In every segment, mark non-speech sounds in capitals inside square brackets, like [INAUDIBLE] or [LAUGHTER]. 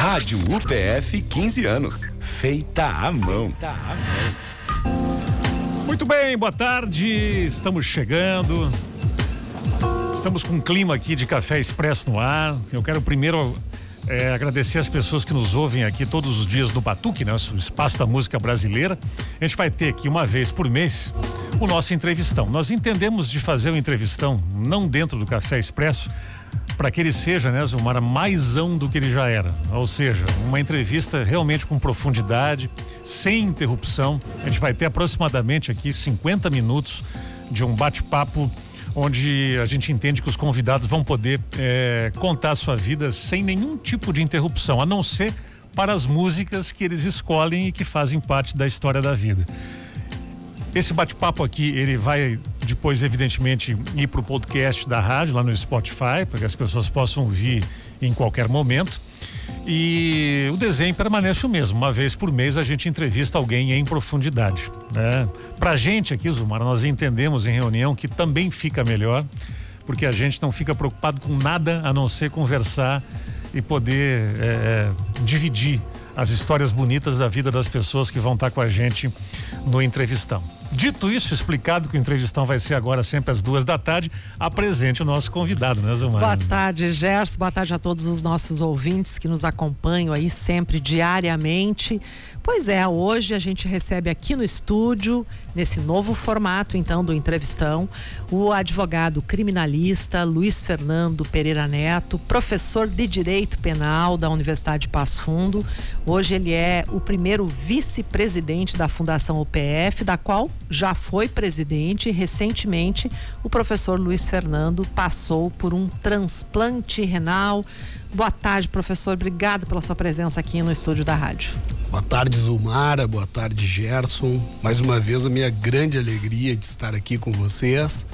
Rádio UPF 15 anos. Feita à mão. Feita à mão. Muito bem, boa tarde. Estamos chegando. Estamos com um clima aqui de café expresso no ar. Eu quero primeiro é, agradecer as pessoas que nos ouvem aqui todos os dias no Batuque, né? O espaço da música brasileira. A gente vai ter aqui uma vez por mês o nosso entrevistão. Nós entendemos de fazer o entrevistão não dentro do Café Expresso, para que ele seja, né, Zumara, maisão do que ele já era. Ou seja, uma entrevista realmente com profundidade, sem interrupção. A gente vai ter aproximadamente aqui 50 minutos de um bate-papo onde a gente entende que os convidados vão poder é, contar a sua vida sem nenhum tipo de interrupção, a não ser para as músicas que eles escolhem e que fazem parte da história da vida. Esse bate-papo aqui, ele vai depois, evidentemente, ir para o podcast da rádio, lá no Spotify, para que as pessoas possam ouvir em qualquer momento. E o desenho permanece o mesmo. Uma vez por mês a gente entrevista alguém em profundidade. Né? Pra gente aqui, Zumar, nós entendemos em reunião que também fica melhor, porque a gente não fica preocupado com nada a não ser conversar e poder é, é dividir as histórias bonitas da vida das pessoas que vão estar com a gente no entrevistão. Dito isso, explicado que o entrevistão vai ser agora sempre às duas da tarde, apresente o nosso convidado, né, Zumar? Boa tarde, Gerson. Boa tarde a todos os nossos ouvintes que nos acompanham aí sempre diariamente. Pois é, hoje a gente recebe aqui no estúdio, nesse novo formato então do entrevistão, o advogado criminalista Luiz Fernando Pereira Neto, professor de Direito Penal da Universidade de Passo Fundo. Hoje ele é o primeiro vice-presidente da Fundação OPF, da qual já foi presidente. Recentemente, o professor Luiz Fernando passou por um transplante renal Boa tarde, professor. Obrigado pela sua presença aqui no estúdio da rádio. Boa tarde, Zulmara. Boa tarde, Gerson. Mais uma vez, a minha grande alegria de estar aqui com vocês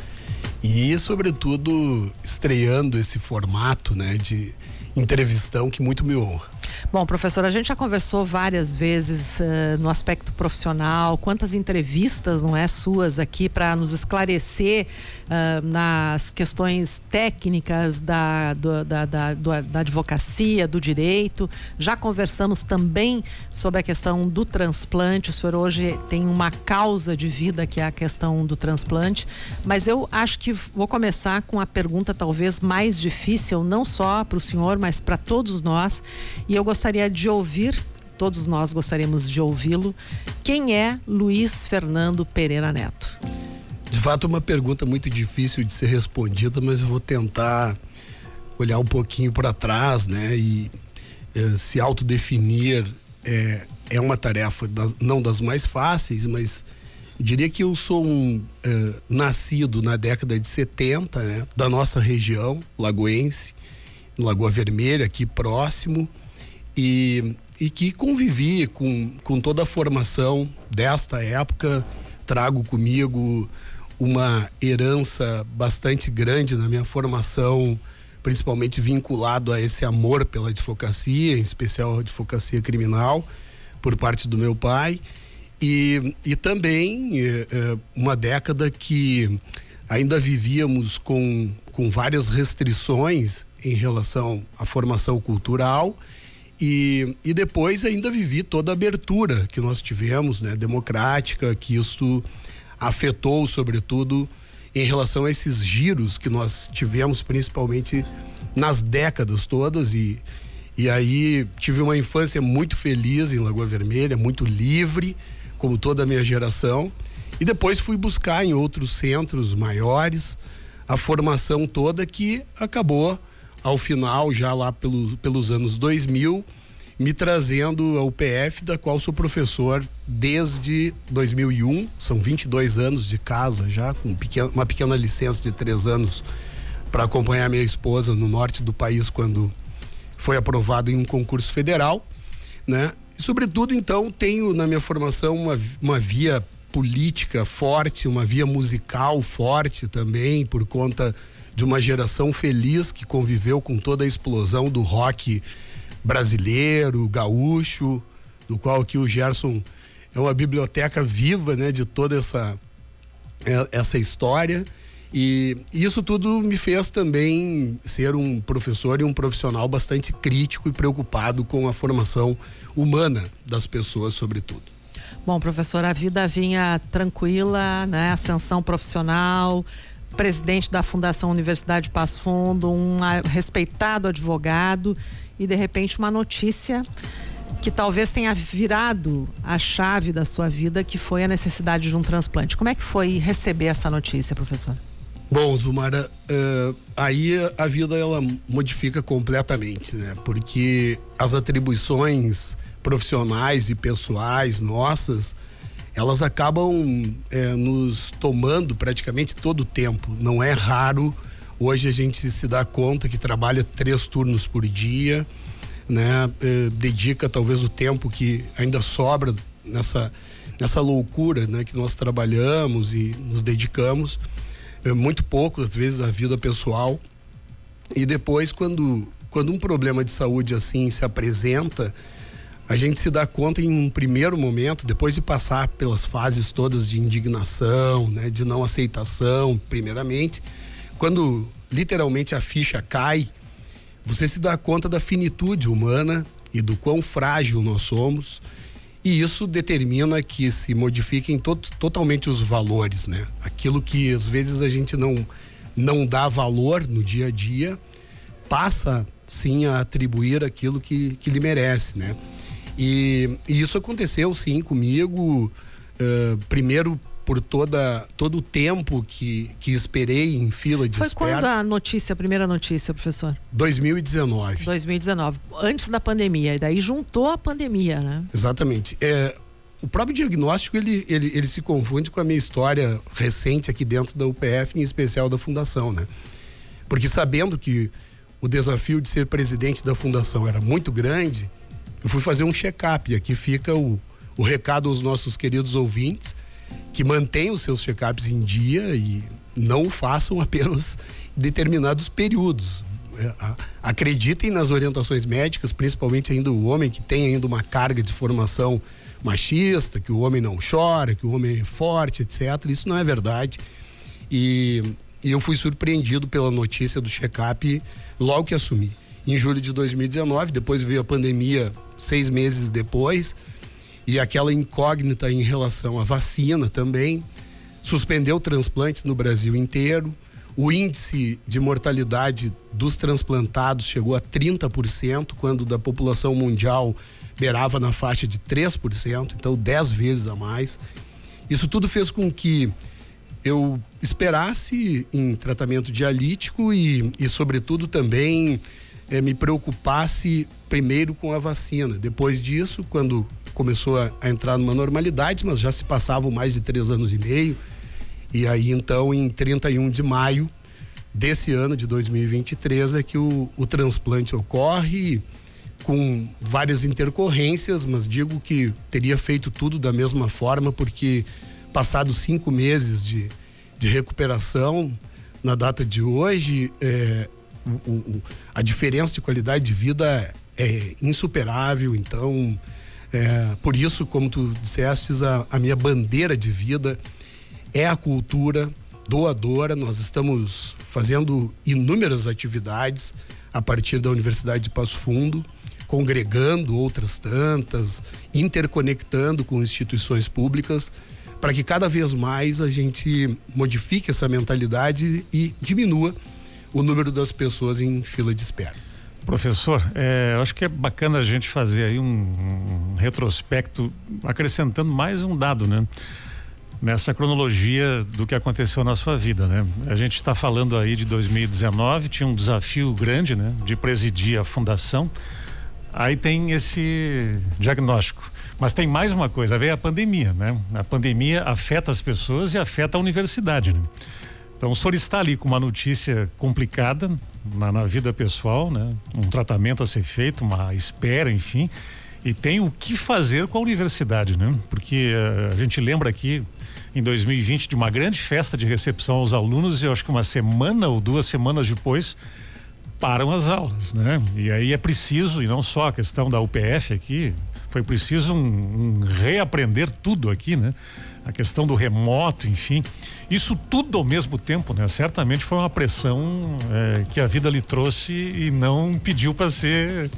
e, sobretudo, estreando esse formato né, de entrevistão que muito me honra. Bom, professor, a gente já conversou várias vezes uh, no aspecto profissional, quantas entrevistas, não é, suas aqui para nos esclarecer uh, nas questões técnicas da, do, da, da, do, da advocacia, do direito. Já conversamos também sobre a questão do transplante. O senhor hoje tem uma causa de vida que é a questão do transplante, mas eu acho que vou começar com a pergunta talvez mais difícil, não só para o senhor, mas para todos nós. E eu gostaria de ouvir, todos nós gostaríamos de ouvi-lo, quem é Luiz Fernando Pereira Neto? De fato, uma pergunta muito difícil de ser respondida, mas eu vou tentar olhar um pouquinho para trás, né? E eh, se autodefinir é, é uma tarefa das, não das mais fáceis, mas diria que eu sou um eh, nascido na década de 70, né? Da nossa região, lagoense, Lagoa Vermelha, aqui próximo, e, e que convivi com, com toda a formação desta época. Trago comigo uma herança bastante grande na minha formação, principalmente vinculado a esse amor pela advocacia, em especial a advocacia criminal, por parte do meu pai. E, e também eh, eh uma década que ainda vivíamos com, com várias restrições em relação à formação cultural e, e depois ainda vivi toda a abertura que nós tivemos, né, democrática, que isso afetou sobretudo em relação a esses giros que nós tivemos principalmente nas décadas todas e e aí tive uma infância muito feliz em Lagoa Vermelha, muito livre, como toda a minha geração. E depois fui buscar em outros centros maiores a formação toda que acabou ao final, já lá pelo, pelos anos 2000, me trazendo ao PF, da qual sou professor desde 2001. São 22 anos de casa já, com pequeno, uma pequena licença de três anos para acompanhar minha esposa no norte do país quando foi aprovado em um concurso federal, né? E, sobretudo, então, tenho na minha formação uma, uma via política forte, uma via musical forte também, por conta de uma geração feliz que conviveu com toda a explosão do rock brasileiro, gaúcho, do qual aqui o Gerson é uma biblioteca viva, né, de toda essa é, essa história E isso tudo me fez também ser um professor e um profissional bastante crítico e preocupado com a formação humana das pessoas, sobretudo. Bom, professor, a vida vinha tranquila, né? Ascensão profissional, presidente da Fundação Universidade Passo Fundo, um respeitado advogado e de repente uma notícia que talvez tenha virado a chave da sua vida, que foi a necessidade de um transplante. Como é que foi receber essa notícia, professor? Bom, Zumara, uh, aí a vida ela modifica completamente, né? Porque as atribuições profissionais e pessoais nossas, elas acabam é, nos tomando praticamente todo o tempo. Não é raro hoje a gente se dá conta que trabalha três turnos por dia, né? É, dedica talvez o tempo que ainda sobra nessa nessa loucura, né? Que nós trabalhamos e nos dedicamos é, muito pouco às vezes a vida pessoal e depois quando quando um problema de saúde assim se apresenta a gente se dá conta em um primeiro momento, depois de passar pelas fases todas de indignação, né, de não aceitação, primeiramente, quando literalmente a ficha cai, você se dá conta da finitude humana e do quão frágil nós somos. E isso determina que se modifiquem to totalmente os valores, né? Aquilo que às vezes a gente não, não dá valor no dia a dia, passa sim a atribuir aquilo que, que lhe merece, né? E, e isso aconteceu sim comigo, uh, primeiro por toda todo o tempo que, que esperei em fila de Foi espera. Foi quando a notícia, a primeira notícia, professor? 2019. 2019, antes da pandemia, e daí juntou a pandemia, né? Exatamente. É, o próprio diagnóstico ele, ele, ele se confunde com a minha história recente aqui dentro da UPF, em especial da fundação, né? Porque sabendo que o desafio de ser presidente da fundação era muito grande, eu fui fazer um check-up. E aqui fica o, o recado aos nossos queridos ouvintes que mantenham os seus check-ups em dia e não façam [LAUGHS] apenas em determinados períodos. É, acreditem nas orientações médicas, principalmente ainda o homem que tem ainda uma carga de formação machista, que o homem não chora, que o homem é forte, etc. Isso não é verdade. E, e eu fui surpreendido pela notícia do check-up logo que assumi. Em julho de 2019, depois veio a pandemia seis meses depois e aquela incógnita em relação à vacina também, suspendeu transplantes no Brasil inteiro. O índice de mortalidade dos transplantados chegou a 30%, quando da população mundial beirava na faixa de 3%, então 10 vezes a mais. Isso tudo fez com que eu esperasse em tratamento dialítico e, e sobretudo, também eh, me preocupasse primeiro com a vacina. Depois disso, quando começou a, a, entrar numa normalidade, mas já se passavam mais de três anos e meio. E aí, então, em 31 de maio desse ano de 2023 é que o, o transplante ocorre com várias intercorrências, mas digo que teria feito tudo da mesma forma, porque passados cinco meses de, de recuperação, na data de hoje, é, o, o, a diferença de qualidade de vida é insuperável. Então, é, por isso, como tu disseste, a, a minha bandeira de vida é a cultura doadora. Nós estamos fazendo inúmeras atividades a partir da Universidade de Passo Fundo, congregando outras tantas, interconectando com instituições públicas, para que cada vez mais a gente modifique essa mentalidade e diminua o número das pessoas em fila de espera. Professor, é, eu acho que é bacana a gente fazer aí um, um retrospecto, acrescentando mais um dado, né? Nessa cronologia do que aconteceu na sua vida, né? A gente está falando aí de 2019, tinha um desafio grande, né? De presidir a fundação. Aí tem esse diagnóstico. Mas tem mais uma coisa, veio a pandemia, né? A pandemia afeta as pessoas e afeta a universidade, né? Então, o senhor está ali com uma notícia complicada na, na, vida pessoal, né? Um tratamento a ser feito, uma espera, enfim. E tem o que fazer com a universidade, né? Porque uh, a gente lembra aqui em 2020 de uma grande festa de recepção aos alunos e eu acho que uma semana ou duas semanas depois param as aulas, né? E aí é preciso, e não só a questão da UPF aqui, Foi preciso um, um reaprender tudo aqui, né? A questão do remoto, enfim. Isso tudo ao mesmo tempo, né? Certamente foi uma pressão é, que a vida lhe trouxe e não pediu para ser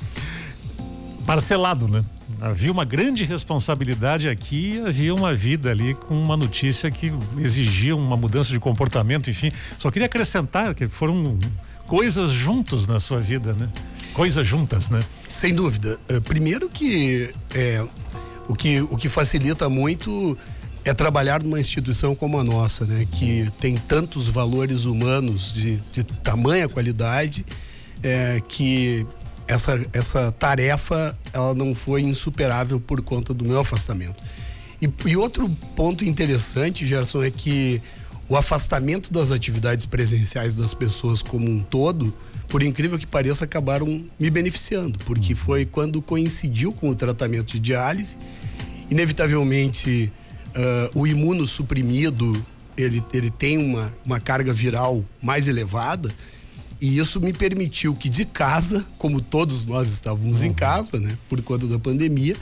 parcelado, né? Havia uma grande responsabilidade aqui, havia uma vida ali com uma notícia que exigia uma mudança de comportamento, enfim. Só queria acrescentar que foram coisas juntos na sua vida, né? Coisas juntas, né? Sem dúvida. Uh, primeiro que é, o que o que facilita muito é trabalhar numa instituição como a nossa, né? Que tem tantos valores humanos de, de tamanha qualidade é, que essa, essa tarefa ela não foi insuperável por conta do meu afastamento. E, e outro ponto interessante, Gerson, é que o afastamento das atividades presenciais das pessoas como um todo, por incrível que pareça, acabaram me beneficiando, porque foi quando coincidiu com o tratamento de diálise, inevitavelmente uh, o imunossuprimido ele, ele tem uma, uma carga viral mais elevada e isso me permitiu que de casa, como todos nós estávamos uhum. em casa, né, por conta da pandemia,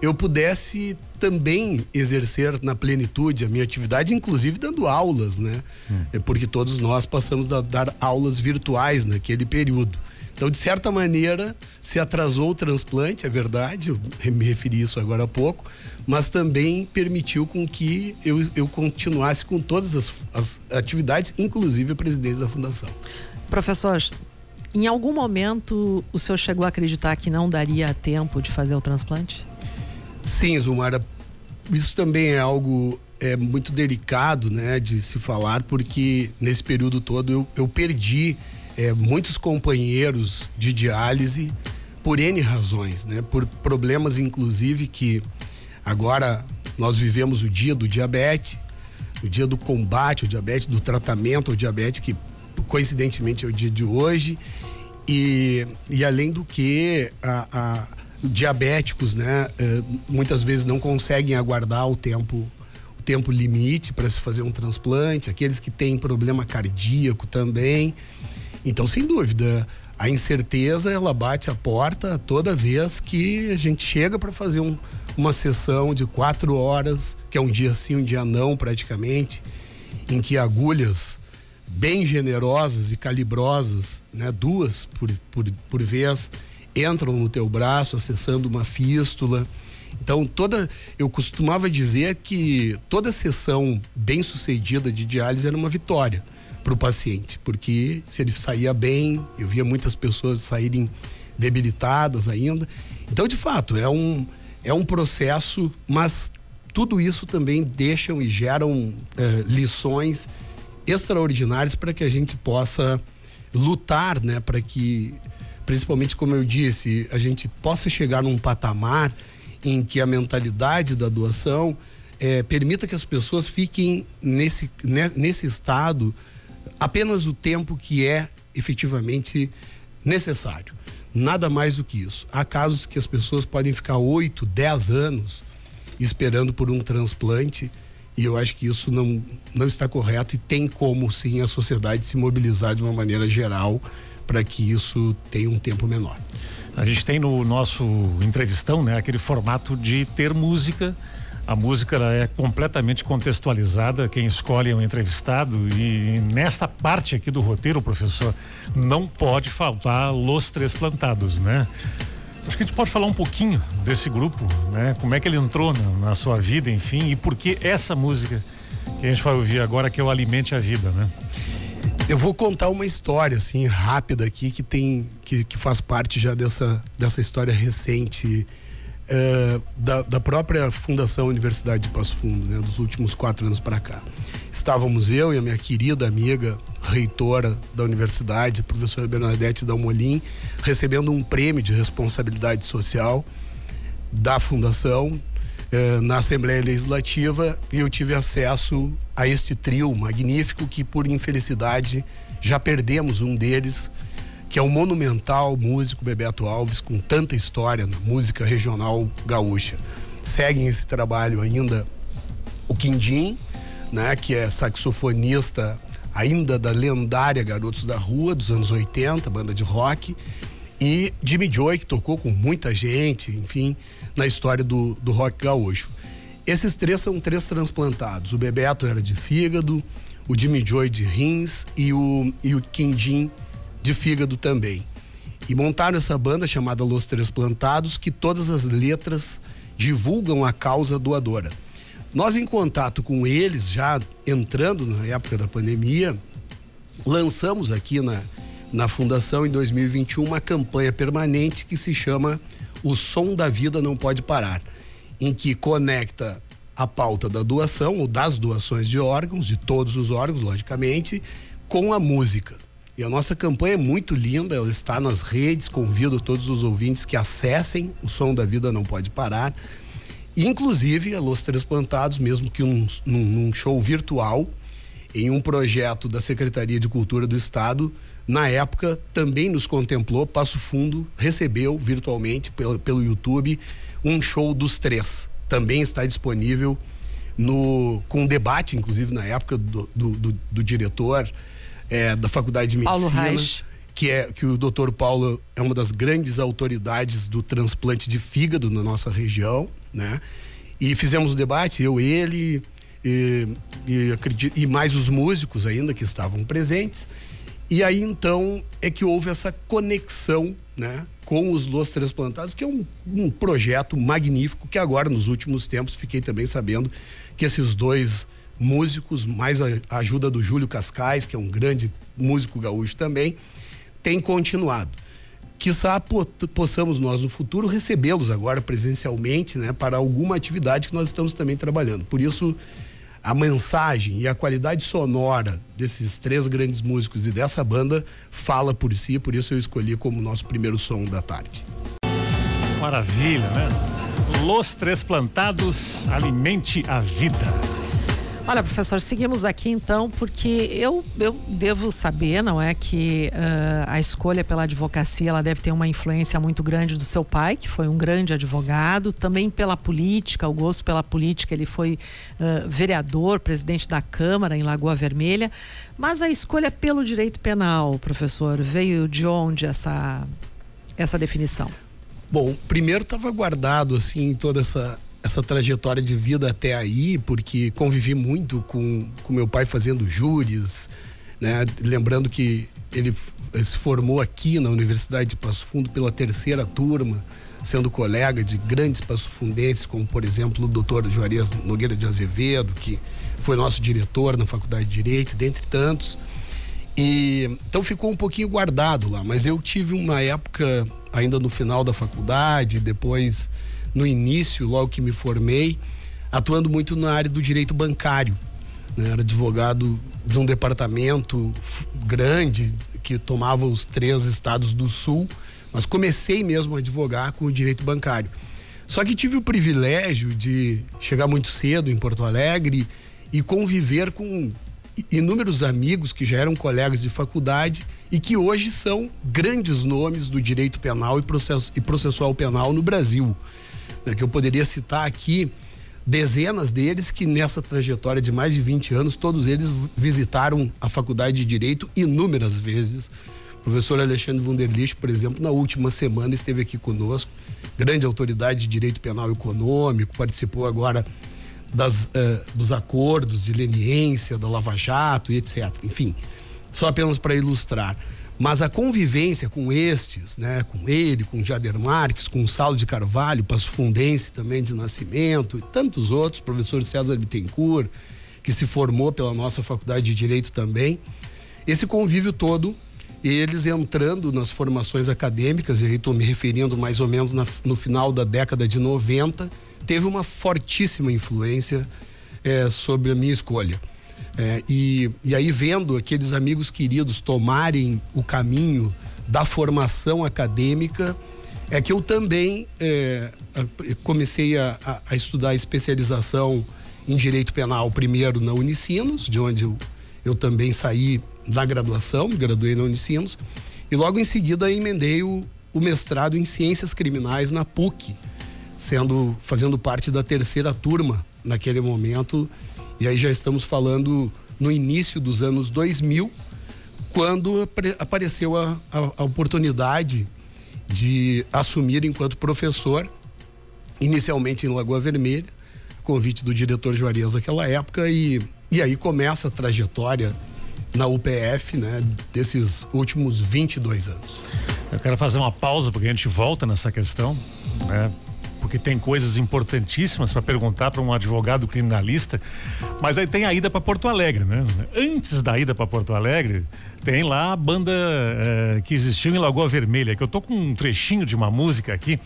eu pudesse também exercer na plenitude a minha atividade, inclusive dando aulas, né? Hum. Porque todos nós passamos a dar aulas virtuais naquele período. Então, de certa maneira, se atrasou o transplante, é verdade, eu me referi isso agora há pouco, mas também permitiu com que eu, eu continuasse com todas as, as atividades, inclusive a presidência da fundação. Professor, em algum momento o senhor chegou a acreditar que não daria tempo de fazer o transplante? Sim, Zumara. Isso também é algo é, muito delicado né, de se falar, porque nesse período todo eu, eu perdi é, muitos companheiros de diálise por N razões, né? Por problemas, inclusive, que agora nós vivemos o dia do diabetes, o dia do combate ao diabetes, do tratamento ao diabetes, que coincidentemente é o dia de hoje. E, e além do que, a, a diabéticos, né, eh, muitas vezes não conseguem aguardar o tempo o tempo limite para se fazer um transplante, aqueles que têm problema cardíaco também. Então, sem dúvida, a incerteza ela bate a porta toda vez que a gente chega para fazer um, uma sessão de quatro horas, que é um dia sim, um dia não, praticamente, em que agulhas bem generosas e calibrosas, né, duas por, por, por vez, entram no teu braço, acessando uma fístula. Então, toda. Eu costumava dizer que toda sessão bem sucedida de diálise era uma vitória para o paciente, porque se ele saía bem, eu via muitas pessoas saírem debilitadas ainda. Então, de fato, é um, é um processo, mas tudo isso também deixam e geram eh, lições extraordinários para que a gente possa lutar, né, para que principalmente como eu disse, a gente possa chegar num patamar em que a mentalidade da doação é, permita que as pessoas fiquem nesse, né, nesse estado apenas o tempo que é efetivamente necessário. Nada mais do que isso. Há casos que as pessoas podem ficar 8, 10 anos esperando por um transplante e eu acho que isso não, não está correto e tem como sim a sociedade se mobilizar de uma maneira geral para que isso tenha um tempo menor. A gente tem no nosso entrevistão, né, aquele formato de ter música. A música é completamente contextualizada, quem escolhe é um entrevistado e nesta parte aqui do roteiro, professor, não pode faltar Los Três Plantados, né? Acho que a gente pode falar um pouquinho desse grupo, né? Como é que ele entrou na, na, sua vida, enfim, e por que essa música que a gente vai ouvir agora que é o Alimente a Vida, né? Eu vou contar uma história assim rápida aqui que tem que, que faz parte já dessa, dessa história recente uh, da, da própria Fundação Universidade de Passo Fundo, né, dos últimos quatro anos para cá. Estávamos eu e a minha querida amiga reitora da universidade, professora Bernadette Dalmolin, recebendo um prêmio de responsabilidade social da fundação eh, na Assembleia Legislativa e eu tive acesso a este trio magnífico que por infelicidade já perdemos um deles que é o monumental músico Bebeto Alves com tanta história na música regional gaúcha. Seguem esse trabalho ainda o Quindim, né, que é saxofonista ainda da lendária Garotos da Rua, dos anos 80, banda de rock. e Jimmy Joy, que tocou com muita gente, enfim, na história do, do rock gaúcho. Esses três são três transplantados. O Bebeto era de fígado, o Jimmy Joy de rins e o, e o Quindim de fígado também. E montaram essa banda chamada Los Transplantados, que todas as letras divulgam a causa doadora. Nós, em contato com eles, já entrando na época da pandemia, lançamos aqui na, na Fundação, em 2021, uma campanha permanente que se chama O Som da Vida Não Pode Parar, em que conecta a pauta da doação, ou das doações de órgãos, de todos os órgãos, logicamente, com a música. E a nossa campanha é muito linda, ela está nas redes, convido todos os ouvintes que acessem o Som da Vida Não Pode Parar. Inclusive, a Los Transplantados, mesmo que um, num, num show virtual, em um projeto da Secretaria de Cultura do Estado, na época também nos contemplou, Passo Fundo recebeu virtualmente pelo, pelo YouTube um show dos três. Também está disponível no com debate, inclusive na época do, do, do, do diretor é, da Faculdade de Medicina. Paulo Reich. Que, é, que o doutor Paulo é uma das grandes autoridades do transplante de fígado na nossa região, né? E fizemos o debate, eu, ele, e, e, acredito, e mais os músicos ainda que estavam presentes. E aí então é que houve essa conexão né, com os Los Transplantados, que é um, um projeto magnífico que agora, nos últimos tempos, fiquei também sabendo que esses dois músicos, mais a, ajuda do Júlio Cascais, que é um grande músico gaúcho também, tem continuado. Quizá possamos nós no futuro recebê-los agora presencialmente, né, para alguma atividade que nós estamos também trabalhando. Por isso, a mensagem e a qualidade sonora desses três grandes músicos e dessa banda fala por si, por isso eu escolhi como nosso primeiro som da tarde. Maravilha, né? Los Três Plantados, alimente a vida. Olha, professor, seguimos aqui então, porque eu, eu devo saber, não é, que uh, a escolha pela advocacia ela deve ter uma influência muito grande do seu pai, que foi um grande advogado, também pela política, o gosto pela política, ele foi uh, vereador, presidente da Câmara em Lagoa Vermelha, mas a escolha pelo direito penal, professor, veio de onde essa, essa definição? Bom, primeiro estava guardado assim toda essa essa trajetória de vida até aí, porque convivi muito com, com meu pai fazendo júris, né? Lembrando que ele se formou aqui na Universidade de Passo Fundo pela terceira turma, sendo colega de grandes passofundenses, como por exemplo o doutor Juarez Nogueira de Azevedo, que foi nosso diretor na Faculdade de Direito, dentre tantos. E então ficou um pouquinho guardado lá, mas eu tive uma época ainda no final da faculdade, depois no início, logo que me formei, atuando muito na área do direito bancário. Né? Era advogado de um departamento grande que tomava os três estados do sul, mas comecei mesmo a advogar com o direito bancário. Só que tive o privilégio de chegar muito cedo em Porto Alegre e conviver com inúmeros amigos que já eram colegas de faculdade e que hoje são grandes nomes do direito penal e, processo, e processual penal no Brasil né, que eu poderia citar aqui dezenas deles que nessa trajetória de mais de 20 anos, todos eles visitaram a faculdade de Direito inúmeras vezes. O professor Alexandre Wunderlich, por exemplo, na última semana esteve aqui conosco, grande autoridade de direito penal econômico, participou agora das, uh, dos acordos de leniência, da Lava Jato e etc. Enfim, só apenas para ilustrar. Mas a convivência com estes, né, com ele, com Jader Marques, com Saulo de Carvalho, Passo Fundense também de Nascimento e tantos outros, professor César Bittencourt, que se formou pela nossa faculdade de Direito também. Esse convívio todo, eles entrando nas formações acadêmicas, e aí estou me referindo mais ou menos na, no final da década de 90, teve uma fortíssima influência é, sobre a minha escolha. É, e, e aí, vendo aqueles amigos queridos tomarem o caminho da formação acadêmica, é que eu também é, comecei a, a, estudar especialização em Direito Penal, primeiro na Unicinos, de onde eu, eu também saí da graduação, me graduei na Unicinos, e logo em seguida emendei o, o mestrado em Ciências Criminais na PUC, sendo fazendo parte da terceira turma naquele momento e aí já estamos falando no início dos anos 2000, quando apareceu a, a, a oportunidade de assumir enquanto professor, inicialmente em Lagoa Vermelha, convite do diretor Juarez naquela época e, e aí começa a trajetória na UPF, né, desses últimos 22 anos. Eu quero fazer uma pausa porque a gente volta nessa questão, né? Porque tem coisas importantíssimas para perguntar para um advogado criminalista, mas aí tem a ida para Porto Alegre, né? Antes da ida para Porto Alegre, tem lá a banda é, que existiu em Lagoa Vermelha, que eu tô com um trechinho de uma música aqui.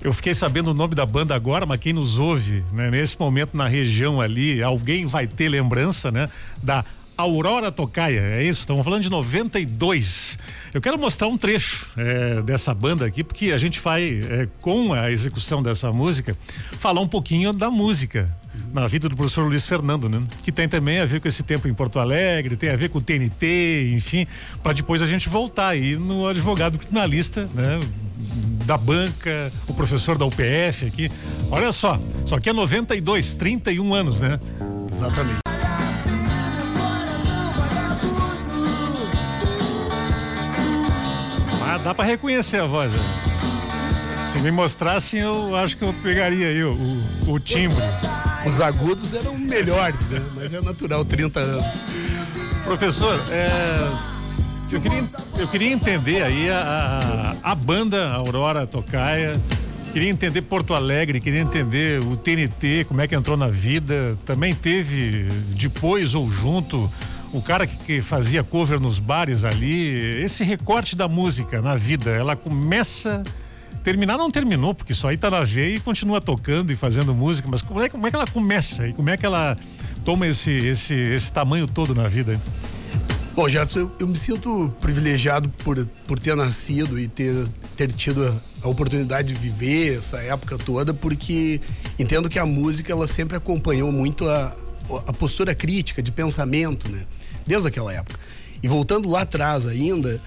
Eu fiquei sabendo o nome da banda agora, mas quem nos ouve, né, nesse momento na região ali, alguém vai ter lembrança, né, da Aurora Tocaia, é isso? Estamos falando de 92. Eu quero mostrar um trecho é, dessa banda aqui, porque a gente vai, é, com a execução dessa música, falar um pouquinho da música na vida do professor Luiz Fernando, né? Que tem também a ver com esse tempo em Porto Alegre, tem a ver com o TNT, enfim, para depois a gente voltar aí no advogado criminalista, né? Da banca, o professor da UPF aqui. Olha só, só que é 92, 31 anos, né? Exatamente. Dá para reconhecer a voz. Né? Se me mostrassem, eu acho que eu pegaria aí o, o, o timbre. Os agudos eram melhores, né? Mas é natural, 30 anos. Professor, é, eu, queria, eu queria entender aí a, a, a banda Aurora Tocaia. Queria entender Porto Alegre, queria entender o TNT, como é que entrou na vida. Também teve depois ou junto o cara que, que, fazia cover nos bares ali, esse recorte da música na vida, ela começa. Terminar não terminou, porque só aí tá na veia e continua tocando e fazendo música, mas como é, como é que ela começa e como é que ela toma esse, esse, esse tamanho todo na vida? Bom, Gerson, eu, eu, me sinto privilegiado por, por ter nascido e ter, ter tido a, a, oportunidade de viver essa época toda, porque entendo que a música ela sempre acompanhou muito a, a postura crítica de pensamento, né? Desde aquela época. E voltando lá atrás ainda,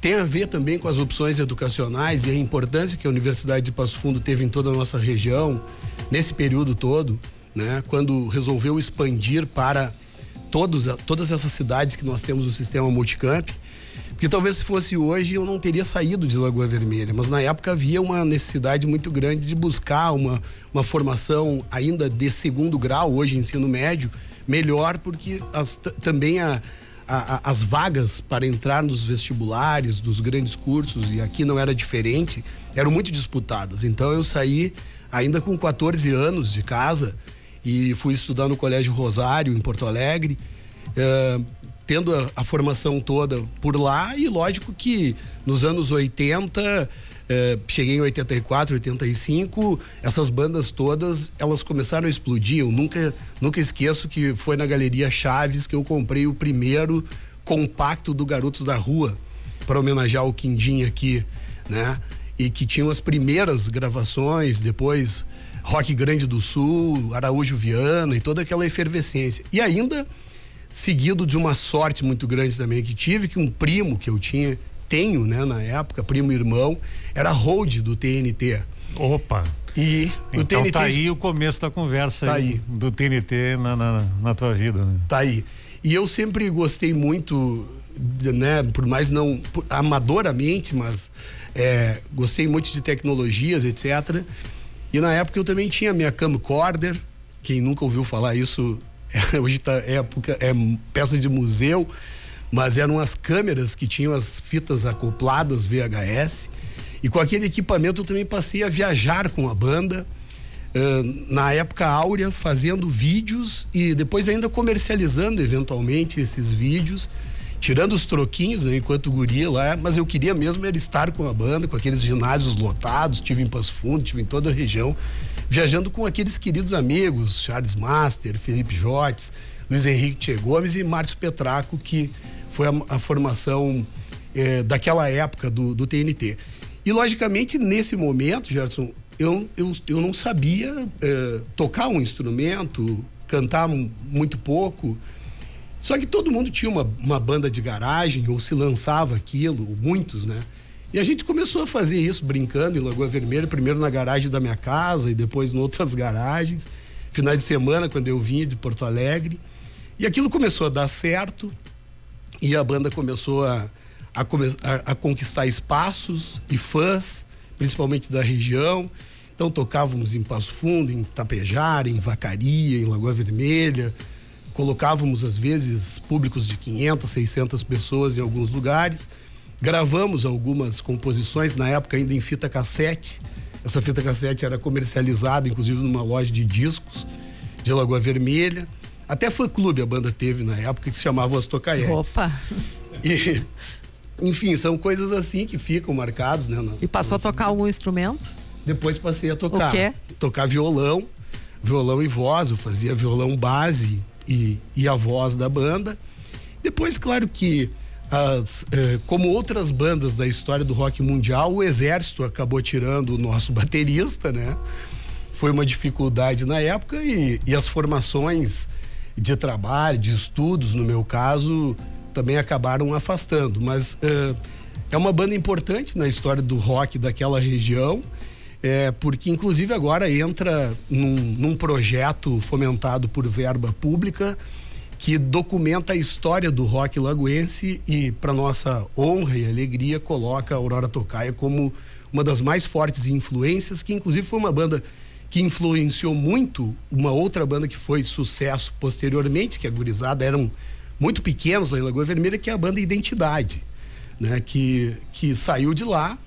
tem a ver também com as opções educacionais e a importância que a Universidade de Passo Fundo teve em toda a nossa região nesse período todo, né? Quando resolveu expandir para todos, todas essas cidades que nós temos no sistema multicamp. Porque talvez se fosse hoje eu não teria saído de Lagoa Vermelha, mas na época havia uma necessidade muito grande de buscar uma, uma formação ainda de segundo grau, hoje ensino médio, melhor, porque as, também a, a, as vagas para entrar nos vestibulares dos grandes cursos, e aqui não era diferente, eram muito disputadas. Então eu saí ainda com 14 anos de casa e fui estudar no Colégio Rosário, em Porto Alegre. Uh, tendo a, a, formação toda por lá e lógico que nos anos 80 é, cheguei em 84, 85, essas bandas todas, elas começaram a explodir. Eu nunca, nunca esqueço que foi na Galeria Chaves que eu comprei o primeiro compacto do Garotos da Rua para homenagear o Quindim aqui, né? E que tinham as primeiras gravações, depois Rock Grande do Sul, Araújo Viana e toda aquela efervescência. E ainda seguido de uma sorte muito grande também que tive, que um primo que eu tinha, tenho, né, na época, primo irmão, era hold do TNT. Opa! E então o TNT. Tá aí o começo da conversa tá aí, do TNT na, na, na, tua vida. Né? Tá aí. E eu sempre gostei muito, né, por mais não por, amadoramente, mas é, gostei muito de tecnologias, etc. E na época eu também tinha minha camcorder. Quem nunca ouviu falar isso, [LAUGHS] é, hoje tá época é peça de museu mas eram as câmeras que tinham as fitas acopladas VHS. E com aquele equipamento eu também passei a viajar com a banda. Uh, na época áurea, fazendo vídeos e depois ainda comercializando eventualmente esses vídeos, tirando os troquinhos né, enquanto guria lá, mas eu queria mesmo era estar com a banda, com aqueles ginásios lotados, tive em Passo Fundo, tive em toda a região, viajando com aqueles queridos amigos, Charles Master, Felipe Jotes, Luiz Henrique Tchê Gomes e Márcio Petraco, que foi a, a formação é, daquela época do, do TNT. E, logicamente, nesse momento, Gerson, eu, eu, eu não sabia é, tocar um instrumento, cantar muito pouco. Só que todo mundo tinha uma, uma banda de garagem ou se lançava aquilo, muitos, né? E a gente começou a fazer isso brincando em Lagoa Vermelha, primeiro na garagem da minha casa e depois em outras garagens. Final de semana, quando eu vinha de Porto Alegre. E aquilo começou a dar certo. E a banda começou a, a, a, a conquistar espaços e fãs. principalmente da região. Então tocávamos em Passo Fundo, em Tapejara, em Vacaria, em Lagoa Vermelha. Colocávamos às vezes públicos de 500, 600 pessoas em alguns lugares. Gravamos algumas composições na época ainda em fita cassete. Essa fita cassete era comercializada inclusive numa loja de discos de Lagoa Vermelha. Até fã clube a banda teve na época que se chamava As Tocaietes. Opa! [LAUGHS] E, enfim, são coisas assim que ficam marcados, né? e passou a tocar algum instrumento? Depois passei a tocar. O quê? Tocar violão, violão e voz. Eu fazia violão base e, e a voz da banda. Depois, claro que as, eh, como outras bandas da história do rock mundial, o exército acabou tirando o nosso [LAUGHS] baterista, né? Foi uma dificuldade na época e, e as formações de trabalho, de estudos, no meu caso, também acabaram afastando. Mas eh, é uma banda importante na história do rock daquela região. É, porque inclusive agora entra num, num projeto fomentado por verba pública que documenta a história do rock lagoense e, para nossa honra e alegria, coloca a Aurora Tocaia como uma das mais fortes influências, que inclusive foi uma banda que influenciou muito uma outra banda que foi sucesso posteriormente, que a gurizada eram muito pequenos lá em Lagoa Vermelha, que é a banda Identidade, né? que, que saiu de lá,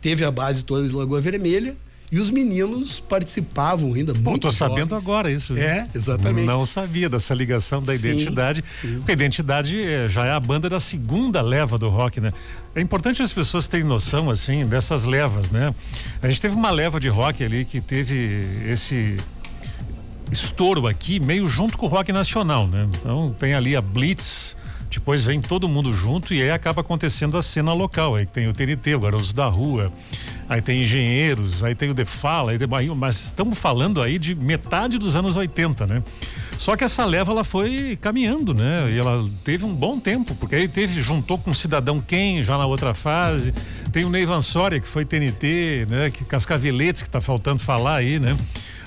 teve a base toda de Lagoa Vermelha e os meninos participavam ainda Bom, muito. Tô sabendo agora isso. É, exatamente. Não sabia dessa ligação da sim, identidade. Sim. Porque a identidade é, já é a banda da segunda leva do rock, né? É importante as pessoas terem noção, assim, dessas levas, né? A gente teve uma leva de rock ali que teve esse estouro aqui, meio junto com o rock nacional, né? Então tem ali a Blitz, depois vem todo mundo junto e aí acaba acontecendo a cena local. Aí tem o TNT, o Garotos da Rua, aí tem Engenheiros, aí tem o Defala, aí tem Bahia, mas estamos falando aí de metade dos anos 80, né? Só que essa leva ela foi caminhando, né? E ela teve um bom tempo, porque aí teve, juntou com o Cidadão Quem já na outra fase. Tem o Neivan Soria, que foi TNT, né? Que Cascaveletes, que está faltando falar aí, né?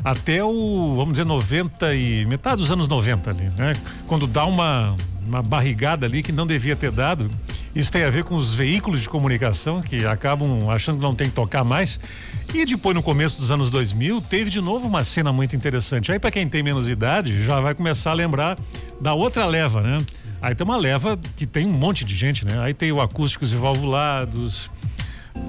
Até o, vamos dizer, 90 e. metade dos anos 90 ali, né? Quando dá uma, uma barrigada ali que não devia ter dado. Isso tem a ver com os veículos de comunicação que acabam achando que não tem que tocar mais. E depois, no começo dos anos 2000, teve de novo uma cena muito interessante. Aí, para quem tem menos idade, já vai começar a lembrar da outra leva, né? Aí tem uma leva que tem um monte de gente, né? Aí tem o Acústicos e Valvulados.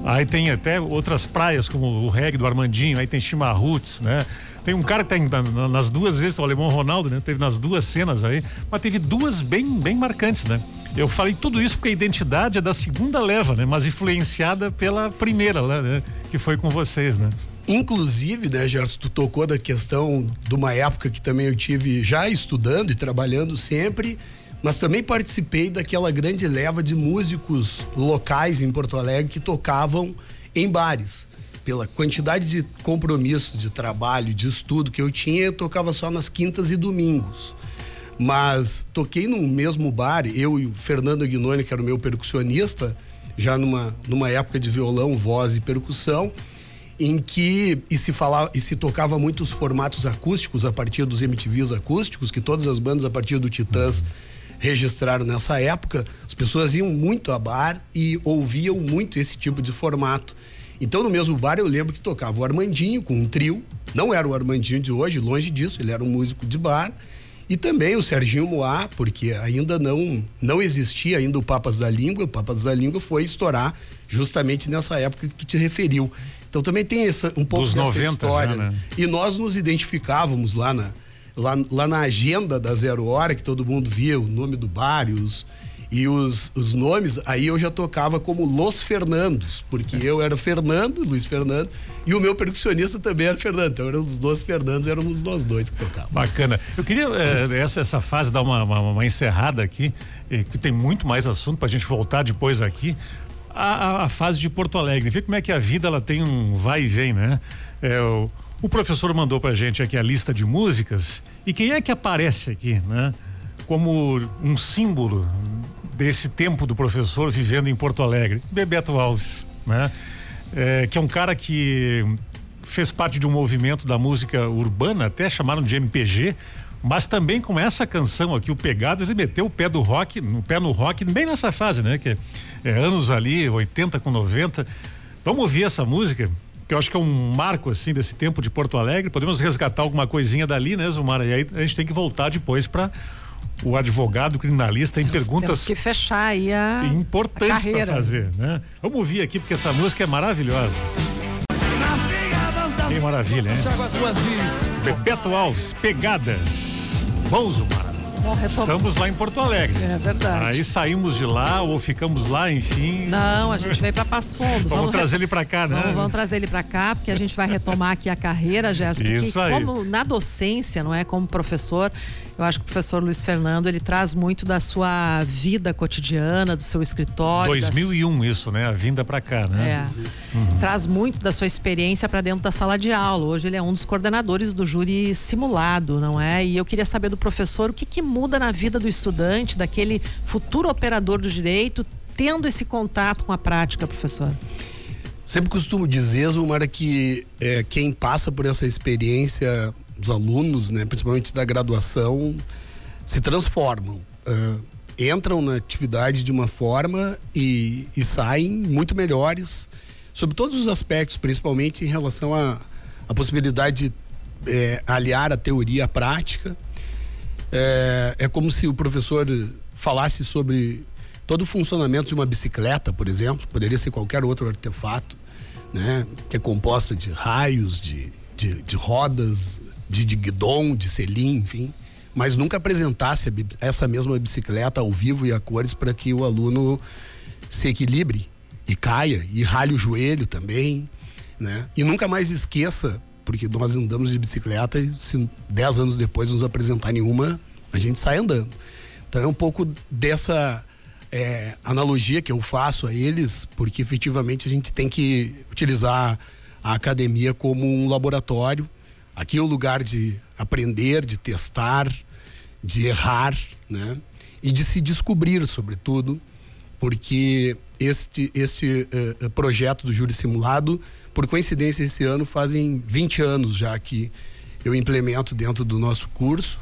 Aí tem até outras praias, como o reggae do Armandinho, aí tem Chimarruts, né? Tem um cara que tá nas duas vezes, o alemão Ronaldo, né? Teve nas duas cenas aí, mas teve duas bem, bem marcantes, né? Eu falei tudo isso porque a identidade é da segunda leva, né? Mas influenciada pela primeira lá, né? Que foi com vocês, né? Inclusive, né, Gerson, tu tocou da questão de uma época que também eu tive já estudando e trabalhando sempre, mas também participei daquela grande leva de músicos locais em Porto Alegre que tocavam em bares pela quantidade de compromissos de trabalho, de estudo que eu tinha, eu tocava só nas quintas e domingos. Mas toquei no mesmo bar, eu e o Fernando Aguinoni, que era o meu percussionista, já numa, numa época de violão, voz e percussão, em que e se falava e se tocava muitos formatos acústicos a partir dos MTVs acústicos, que todas as bandas a partir do Titãs registraram nessa época, as pessoas iam muito a bar e ouviam muito esse tipo de formato. Então, no mesmo bar, eu lembro que tocava o Armandinho com um trio. Não era o Armandinho de hoje, longe disso, ele era um músico de bar. E também o Serginho Moá, porque ainda não, não existia ainda o Papas da Língua. O Papas da Língua foi estourar justamente nessa época que tu te referiu. Então também tem essa, um pouco Dos dessa 90 história. Já, né? E nós nos identificávamos lá na, lá, lá na agenda da Zero Hora, que todo mundo via o nome do bar e os, e os, os nomes, aí eu já tocava como Los Fernandos, porque eu era Fernando, Luiz Fernando, e o meu percussionista também era Fernando. Então eram os dois Fernandos, éramos nós dois que tocavam. Bacana. Eu queria eh, essa, essa fase dar uma, uma, uma encerrada aqui, eh, que tem muito mais assunto para a gente voltar depois aqui. A, a, a, fase de Porto Alegre, ver como é que a vida ela tem um vai e vem, né? É, o, o professor mandou pra gente aqui a lista de músicas e quem é que aparece aqui, né? Como um símbolo desse tempo do professor vivendo em Porto Alegre, Bebeto Alves, né? É, que é um cara que fez parte de um movimento da música urbana, até chamaram de MPG, mas também com essa canção aqui, o Pegadas, ele meteu o pé do rock, no pé no rock, bem nessa fase, né? Que é anos ali, 80 com 90. Vamos ouvir essa música? Que eu acho que é um marco assim desse tempo de Porto Alegre. Podemos resgatar alguma coisinha dali, né, Zumara? E aí a gente tem que voltar depois para o advogado criminalista em Nós perguntas temos que fechar aí a, importantes a para fazer, né? Vamos ouvir aqui porque essa música é maravilhosa. Que maravilha, hein? Bebeto Alves, pegadas. Bom, Zumara. Retom- Estamos lá em Porto Alegre. É verdade. Aí saímos de lá ou ficamos lá, enfim. Não, a gente veio para Passo Fundo. Vamos, trazer re- ele para cá, né? Vamos, vamos trazer ele para cá, porque a gente vai retomar aqui a carreira, Jéssica. Isso aí. Como na docência, não é? Como professor, eu acho que o professor Luiz Fernando ele traz muito da sua vida cotidiana, do seu escritório. da 2001 isso, né? A vinda para cá, né? É. Traz muito da sua experiência para dentro da sala de aula. Hoje ele é um dos coordenadores do júri simulado, não é? E eu queria saber do professor o que, que muda na vida do estudante, daquele futuro operador do direito, tendo esse contato com a prática, professor. Sempre costumo dizer, Zumara, que é, quem passa por essa experiência, os alunos, né, principalmente da graduação, se transformam. ah, entram na atividade de uma forma e, e saem muito melhores, sobre todos os aspectos, principalmente em relação à possibilidade de é, aliar a teoria à prática. É, é como se o professor falasse sobre todo o funcionamento de uma bicicleta, por exemplo, poderia ser qualquer outro artefato, né? Que é composta de raios, de, de, de rodas, de, de guidon, de selim, enfim. Mas nunca apresentasse essa mesma bicicleta ao vivo e a cores para que o aluno se equilibre e caia e rale o joelho também, né? E nunca mais esqueça, porque nós andamos de bicicleta e se dez anos depois nos apresentar nenhuma, a gente sai andando. Então é um pouco dessa é, analogia que eu faço a eles, porque efetivamente a gente tem que utilizar a academia como um laboratório. Aqui é o lugar de aprender, de testar, de errar, né? E de se descobrir, sobretudo, porque este, este eh, projeto do Júri Simulado, por coincidência, esse ano fazem 20 anos já que eu implemento dentro do nosso curso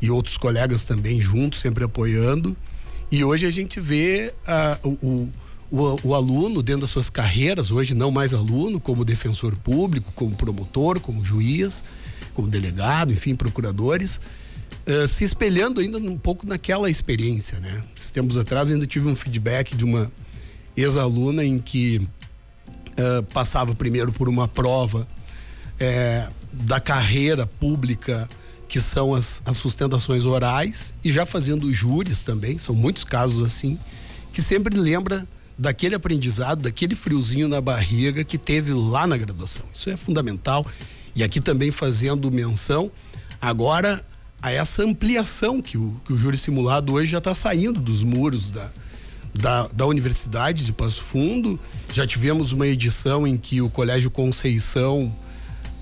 e outros colegas também juntos, sempre apoiando. E hoje a gente vê ah, o, o, o, o aluno dentro das suas carreiras, hoje não mais aluno, como defensor público, como promotor, como juiz, como delegado, enfim, procuradores, eh, se espelhando ainda um pouco naquela experiência, né? Esses tempos atrás ainda tive um feedback de uma ex-aluna em que eh, passava primeiro por uma prova eh, da carreira pública que são as, as sustentações orais e já fazendo júris também, são muitos casos assim, que sempre lembra daquele aprendizado, daquele friozinho na barriga que teve lá na graduação. Isso é fundamental. E aqui também fazendo menção agora a essa ampliação que o, que o júri simulado hoje já está saindo dos muros da, da, da Universidade de Passo Fundo. Já tivemos uma edição em que o Colégio Conceição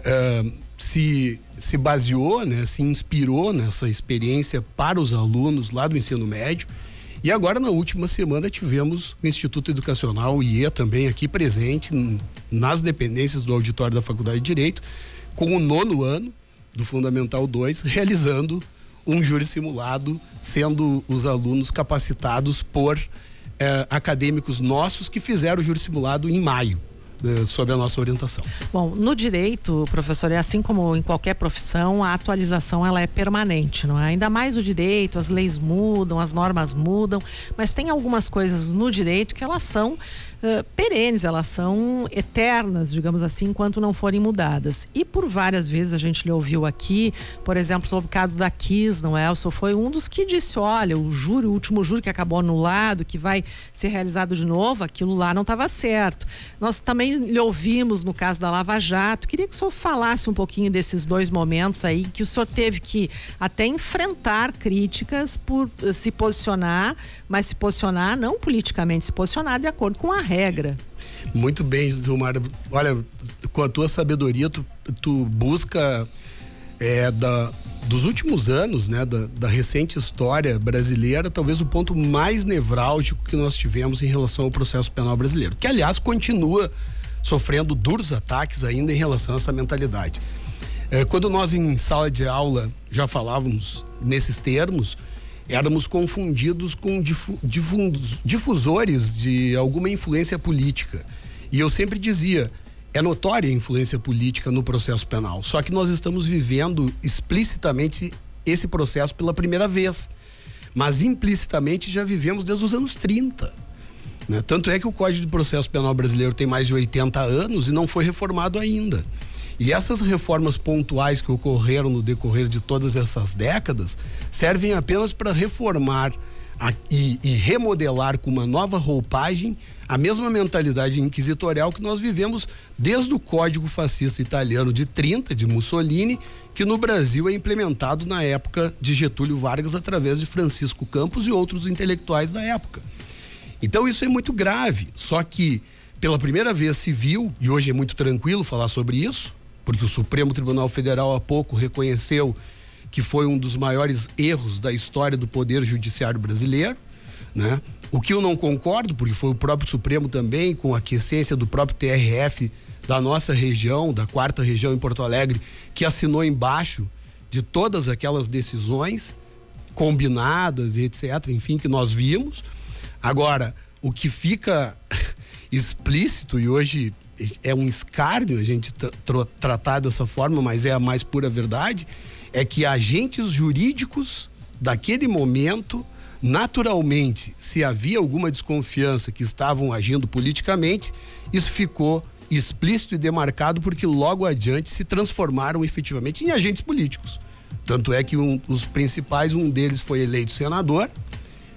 eh, se, se baseou, né, se inspirou nessa experiência para os alunos lá do ensino médio. E agora, na última semana, tivemos o Instituto Educacional, IE, também aqui presente nas dependências do auditório da Faculdade de Direito, com o nono ano do Fundamental 2, realizando um júri simulado, sendo os alunos capacitados por eh, acadêmicos nossos que fizeram o júri simulado em maio, sob a nossa orientação. Bom, no direito, professor, é assim como em qualquer profissão, a atualização ela é permanente, não é? Ainda mais o direito, as leis mudam, as normas mudam, mas tem algumas coisas no direito que elas são perenes, elas são eternas, digamos assim, enquanto não forem mudadas. E por várias vezes a gente lhe ouviu aqui, por exemplo, sobre o caso da Kiss, não é? Senhor foi um dos que disse, olha, o júri, o último júri que acabou anulado, que vai ser realizado de novo, aquilo lá não estava certo. Nós também lhe ouvimos no caso da Lava Jato. Queria que o senhor falasse um pouquinho desses dois momentos aí que o senhor teve que até enfrentar críticas por eh, se posicionar, mas se posicionar não politicamente, se posicionar de acordo com a regra. Muito bem, Zilmar. Olha, com a tua sabedoria, tu, tu busca é, da, dos últimos anos, né, da, da recente história brasileira, talvez o ponto mais nevrálgico que nós tivemos em relação ao processo penal brasileiro, que aliás continua sofrendo duros ataques ainda em relação a essa mentalidade. É, quando nós em sala de aula já falávamos nesses termos, éramos confundidos com difu- difusores de alguma influência política. E eu sempre dizia, é notória a influência política no processo penal. Só que nós estamos vivendo explicitamente esse processo pela primeira vez. Mas implicitamente já vivemos desde os anos 30. Né? Tanto é que o Código de Processo Penal brasileiro tem mais de 80 anos e não foi reformado ainda. E essas reformas pontuais que ocorreram no decorrer de todas essas décadas servem apenas para reformar a, e, e, remodelar com uma nova roupagem a mesma mentalidade inquisitorial que nós vivemos desde o Código Fascista Italiano de 30, de Mussolini, que no Brasil é implementado na época de Getúlio Vargas através de Francisco Campos e outros intelectuais da época. Então isso é muito grave, só que pela primeira vez se viu, e hoje é muito tranquilo falar sobre isso, porque o Supremo Tribunal Federal há pouco reconheceu que foi um dos maiores erros da história do Poder Judiciário brasileiro, né? O que eu não concordo, porque foi o próprio Supremo também, com a aquiescência do próprio TRF da nossa região, da quarta região em Porto Alegre, que assinou embaixo de todas aquelas decisões combinadas e etc., enfim, que nós vimos. Agora, o que fica [LAUGHS] explícito e hoje é um escárnio a gente tratar dessa forma, mas é a mais pura verdade, é que agentes jurídicos daquele momento, naturalmente, se havia alguma desconfiança que estavam agindo politicamente, isso ficou explícito e demarcado porque logo adiante se transformaram efetivamente em agentes políticos. Tanto é que um, os principais, um deles foi eleito senador,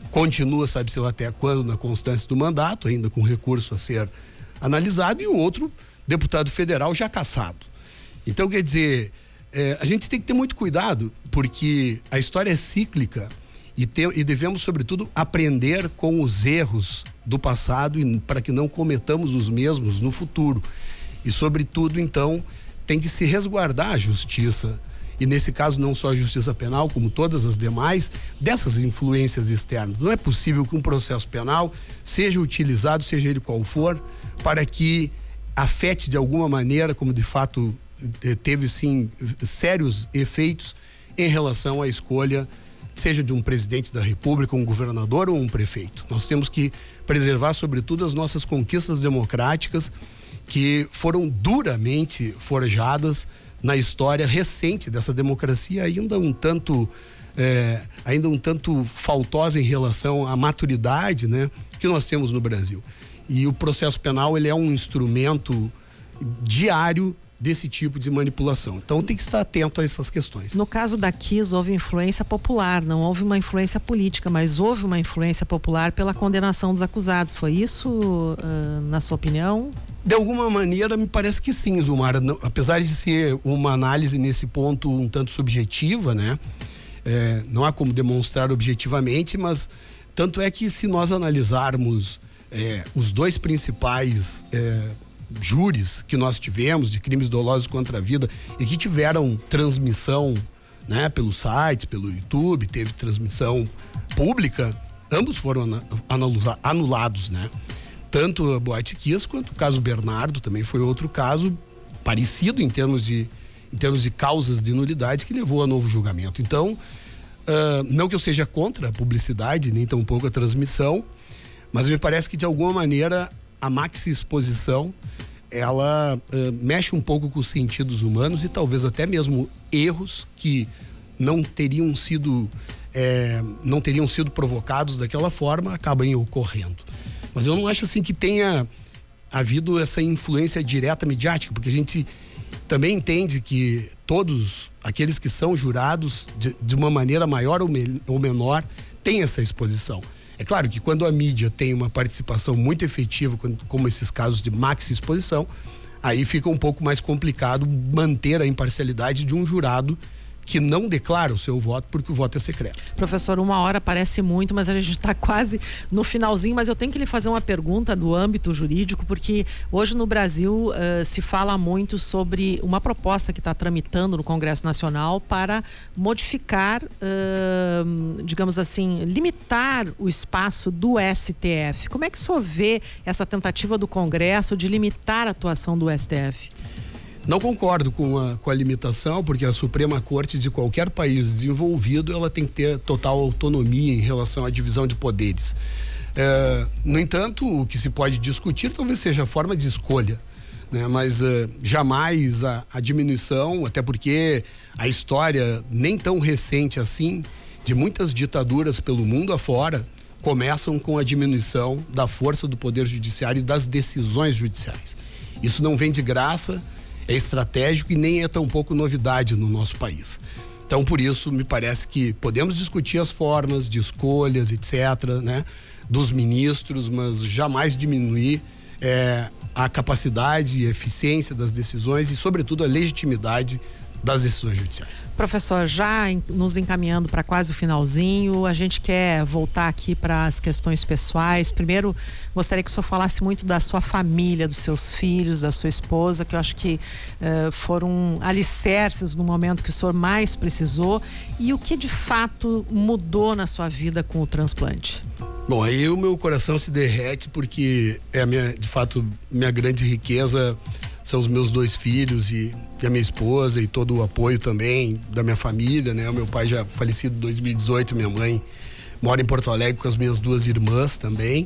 continua, sabe-se lá até quando, na constância do mandato, ainda com recurso a ser analisado, e o outro, deputado federal, já caçado. Então, quer dizer, é, a gente tem que ter muito cuidado, porque a história é cíclica e, te, e devemos, sobretudo, aprender com os erros do passado para que não cometamos os mesmos no futuro. E, sobretudo, então, tem que se resguardar a justiça. E nesse caso, não só a justiça penal, como todas as demais, dessas influências externas. Não é possível que um processo penal seja utilizado, seja ele qual for, para que afete de alguma maneira, como de fato eh, teve sim sérios efeitos em relação à escolha seja de um presidente da República, um governador ou um prefeito. Nós temos que preservar, sobretudo, as nossas conquistas democráticas que foram duramente forjadas na história recente dessa democracia, ainda um tanto é, ainda um tanto faltosa em relação à maturidade, né, que nós temos no Brasil. E o processo penal ele é um instrumento diário desse tipo de manipulação. Então tem que estar atento a essas questões. No caso da Kiss, houve influência popular, não houve uma influência política, mas houve uma influência popular pela condenação dos acusados. Foi isso, uh, na sua opinião? De alguma maneira, me parece que sim, Zumara. Não, apesar de ser uma análise nesse ponto um tanto subjetiva, né? É, não há como demonstrar objetivamente, mas tanto é que se nós analisarmos é, os dois principais é, júris que nós tivemos de crimes dolosos contra a vida e que tiveram transmissão né, pelos sites, pelo YouTube, teve transmissão pública, ambos foram anulados, né? Tanto a Boate Kiss quanto o caso Bernardo também foi outro caso parecido em termos de, em termos de causas de nulidade que levou a novo julgamento. Então, uh, não que eu seja contra a publicidade, nem tampouco a transmissão, mas me parece que de alguma maneira a maxi exposição ela uh, mexe um pouco com os sentidos humanos e talvez até mesmo erros que não teriam sido é, não teriam sido provocados daquela forma acabem ocorrendo. Mas eu não acho assim que tenha havido essa influência direta midiática, porque a gente também entende que todos aqueles que são jurados de, de uma maneira maior ou, me, ou menor têm essa exposição. É claro que quando a mídia tem uma participação muito efetiva, como esses casos de maxi exposição, aí fica um pouco mais complicado manter a imparcialidade de um jurado que não declara o seu voto porque o voto é secreto. Professor, uma hora parece muito, mas a gente está quase no finalzinho. Mas eu tenho que lhe fazer uma pergunta do âmbito jurídico, porque hoje no Brasil uh, se fala muito sobre uma proposta que está tramitando no Congresso Nacional para modificar, uh, digamos assim, limitar o espaço do STF. Como é que o senhor vê essa tentativa do Congresso de limitar a atuação do STF? Não concordo com a, com a limitação, porque a Suprema Corte de qualquer país desenvolvido ela tem que ter total autonomia em relação à divisão de poderes. É, no entanto, o que se pode discutir talvez seja a forma de escolha. Né? Mas uh, jamais a, a diminuição, até porque a história nem tão recente assim de muitas ditaduras pelo mundo afora começam com a diminuição da força do poder judiciário e das decisões judiciais. Isso não vem de graça, é estratégico e nem é tão pouco novidade no nosso país. Então, por isso, me parece que podemos discutir as formas de escolhas, etc., né, dos ministros, mas jamais diminuir é, a capacidade e eficiência das decisões e, sobretudo, a legitimidade das decisões judiciais. Professor, já nos encaminhando para quase o finalzinho, a gente quer voltar aqui para as questões pessoais. Primeiro, gostaria que o senhor falasse muito da sua família, dos seus filhos, da sua esposa, que eu acho que uh, foram alicerces no momento que o senhor mais precisou. E o que de fato mudou na sua vida com o transplante? Bom, aí o meu coração se derrete porque é a minha, de fato, minha grande riqueza são os meus dois filhos e, e, a minha esposa e todo o apoio também da minha família, né? O meu pai já falecido em 2018, minha mãe mora em Porto Alegre com as minhas duas irmãs também.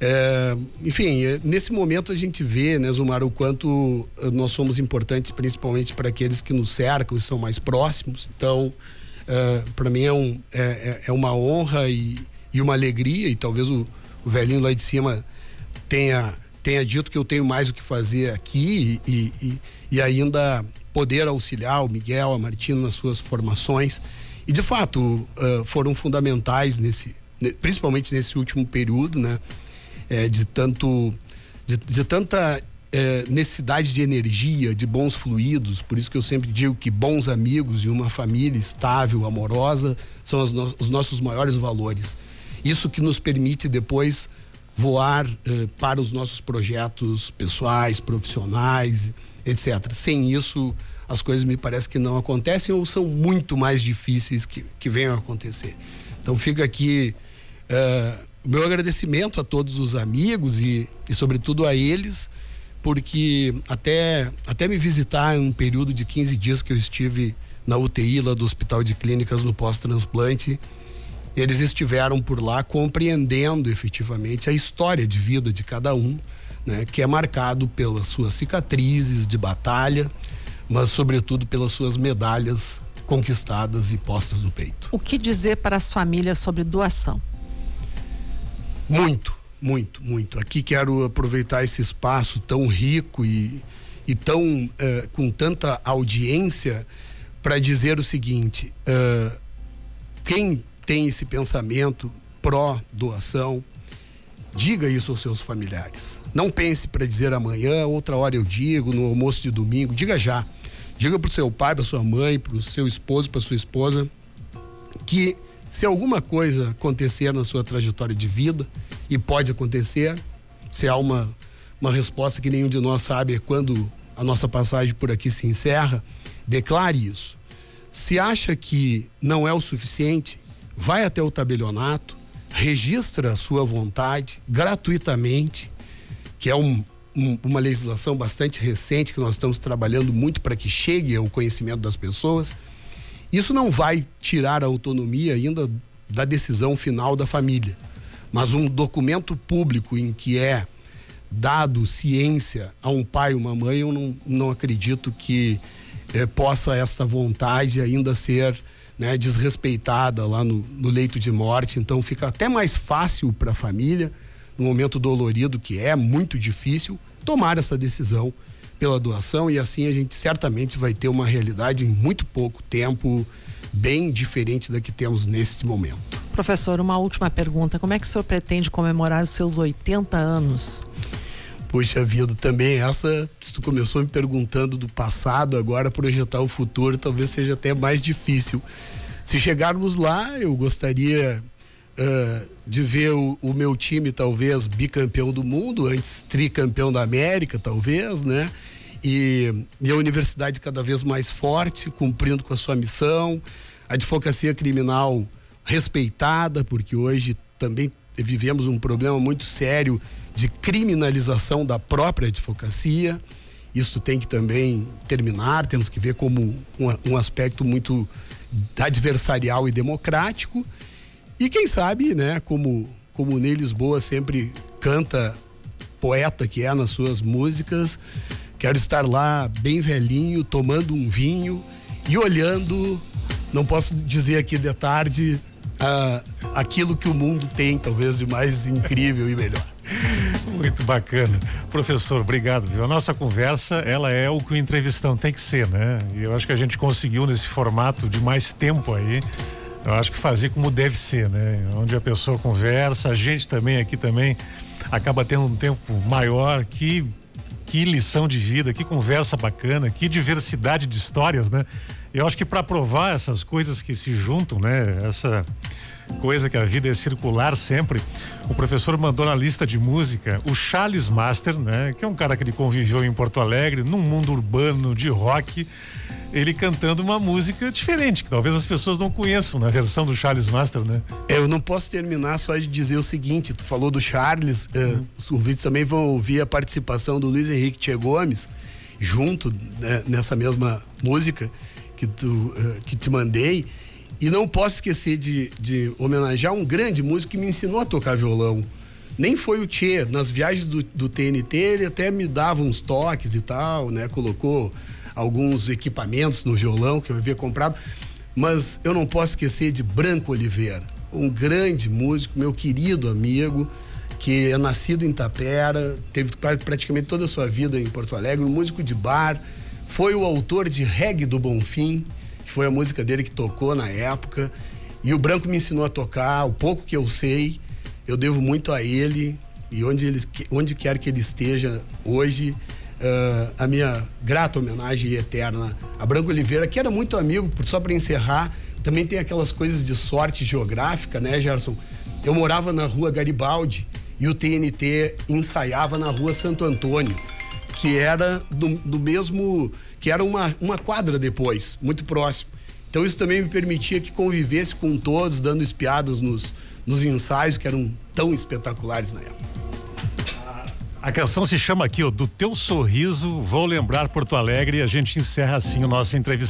É, enfim, é, nesse momento a gente vê, né, Zumar, o quanto eh, nós somos importantes, principalmente para aqueles que nos cercam e são mais próximos. Então, é, para mim é, um, é, é, é uma honra e, e uma alegria, e talvez o, o velhinho lá de cima tenha tenha dito que eu tenho mais o que fazer aqui e, e, e ainda poder auxiliar o Miguel, a Martina nas suas formações. E de fato uh, foram fundamentais nesse, principalmente nesse último período, né? É, de tanto, de, de tanta é, necessidade de energia, de bons fluidos. Por isso que eu sempre digo que bons amigos e uma família estável, amorosa, são no, os nossos maiores valores. Isso que nos permite depois voar eh, para os nossos projetos pessoais, profissionais, etc. Sem isso, as coisas me parece que não acontecem ou são muito mais difíceis que, que venham a acontecer. Então fica aqui o meu agradecimento a todos os amigos e, e sobretudo a eles, porque até, até me visitar em um período de 15 dias que eu estive na UTI lá do Hospital de Clínicas no pós-transplante, eles estiveram por lá compreendendo efetivamente a história de vida de cada um, né, que é marcado pelas suas cicatrizes de batalha, mas sobretudo pelas suas medalhas conquistadas e postas no peito. O que dizer para as famílias sobre doação? Muito, muito, muito. Aqui quero aproveitar esse espaço tão rico e, e tão eh, com tanta audiência para dizer o seguinte: uh, quem tem esse pensamento pró-doação, diga isso aos seus familiares. Não pense para dizer amanhã, outra hora eu digo, no almoço de domingo, diga já. Diga para o seu pai, para sua mãe, para o seu esposo, para sua esposa, que se alguma coisa acontecer na sua trajetória de vida, e pode acontecer, se há uma, uma resposta que nenhum de nós sabe é quando a nossa passagem por aqui se encerra, declare isso. Se acha que não é o suficiente, vai até o tabelionato, registra a sua vontade gratuitamente, que é um, um, uma legislação bastante recente que nós estamos trabalhando muito para que chegue ao conhecimento das pessoas. Isso não vai tirar a autonomia ainda da decisão final da família, mas um documento público em que é dado ciência a um pai ou uma mãe, eu não, não acredito que eh, possa esta vontade ainda ser né, desrespeitada lá no, no leito de morte. Então fica até mais fácil para a família, no momento dolorido que é, muito difícil, tomar essa decisão pela doação e assim a gente certamente vai ter uma realidade em muito pouco tempo bem diferente da que temos nesse momento. Professor, uma última pergunta. Como é que o senhor pretende comemorar os seus 80 anos? Puxa vida, também essa, se tu começou me perguntando do passado, agora projetar o futuro talvez seja até mais difícil. Se chegarmos lá, eu gostaria uh, de ver o, o, meu time talvez bicampeão do mundo, antes tricampeão da América, talvez, né? E, e a universidade cada vez mais forte, cumprindo com a sua missão, a advocacia criminal respeitada, porque hoje também vivemos um problema muito sério de criminalização da própria advocacia. Isso tem que também terminar, temos que ver como um, aspecto muito adversarial e democrático. E quem sabe, né, como, como Ney Lisboa sempre canta, poeta que é nas suas músicas. Quero estar lá bem velhinho, tomando um vinho e olhando, não posso dizer aqui de tarde, uh, aquilo que o mundo tem, talvez de mais incrível e melhor. Muito bacana. Professor, obrigado. Viu? A nossa conversa, ela é o que o entrevistão tem que ser, né? E eu acho que a gente conseguiu nesse formato de mais tempo aí, eu acho que fazer como deve ser, né? Onde a pessoa conversa, a gente também aqui também acaba tendo um tempo maior que que lição de vida, que conversa bacana, que diversidade de histórias, né? Eu acho que para provar essas coisas que se juntam, né? Essa coisa que a vida é circular sempre. O professor mandou na lista de música o Charles Master, né? Que é um cara que ele conviveu em Porto Alegre, num mundo urbano de rock. Ele cantando uma música diferente, que talvez as pessoas não conheçam na versão do Charles Master, né? Eu não posso terminar só de dizer o seguinte: tu falou do Charles, uhum. uh, os ouvintes também vão ouvir a participação do Luiz Henrique Tchê Gomes junto né, nessa mesma música que, tu, uh, que te mandei. E não posso esquecer de, de homenagear um grande músico que me ensinou a tocar violão. Nem foi o Tchê. Nas viagens do, do TNT, ele até me dava uns toques e tal, né? Colocou alguns equipamentos no violão que eu havia comprado. Mas eu não posso esquecer de Branco Oliveira, um grande músico, meu querido amigo, que é nascido em Tapera, teve praticamente toda a sua vida em Porto Alegre, um músico de bar, foi o autor de Reggae do Bonfim, foi a música dele que tocou na época. E o Branco me ensinou a tocar, o pouco que eu sei, eu devo muito a ele. E onde, ele, onde quer que ele esteja hoje, uh, a minha grata homenagem eterna a Branco Oliveira, que era muito amigo, só para encerrar, também tem aquelas coisas de sorte geográfica, né, Gerson? Eu morava na rua Garibaldi e o TNT ensaiava na rua Santo Antônio que era do, do mesmo, que era uma, uma quadra depois, muito próximo. Então isso também me permitia que convivesse com todos, dando espiadas nos, nos ensaios que eram tão espetaculares na época. A canção se chama aqui, ó, Do Teu Sorriso, Vou Lembrar Porto Alegre, e a gente encerra assim o nosso entrevista.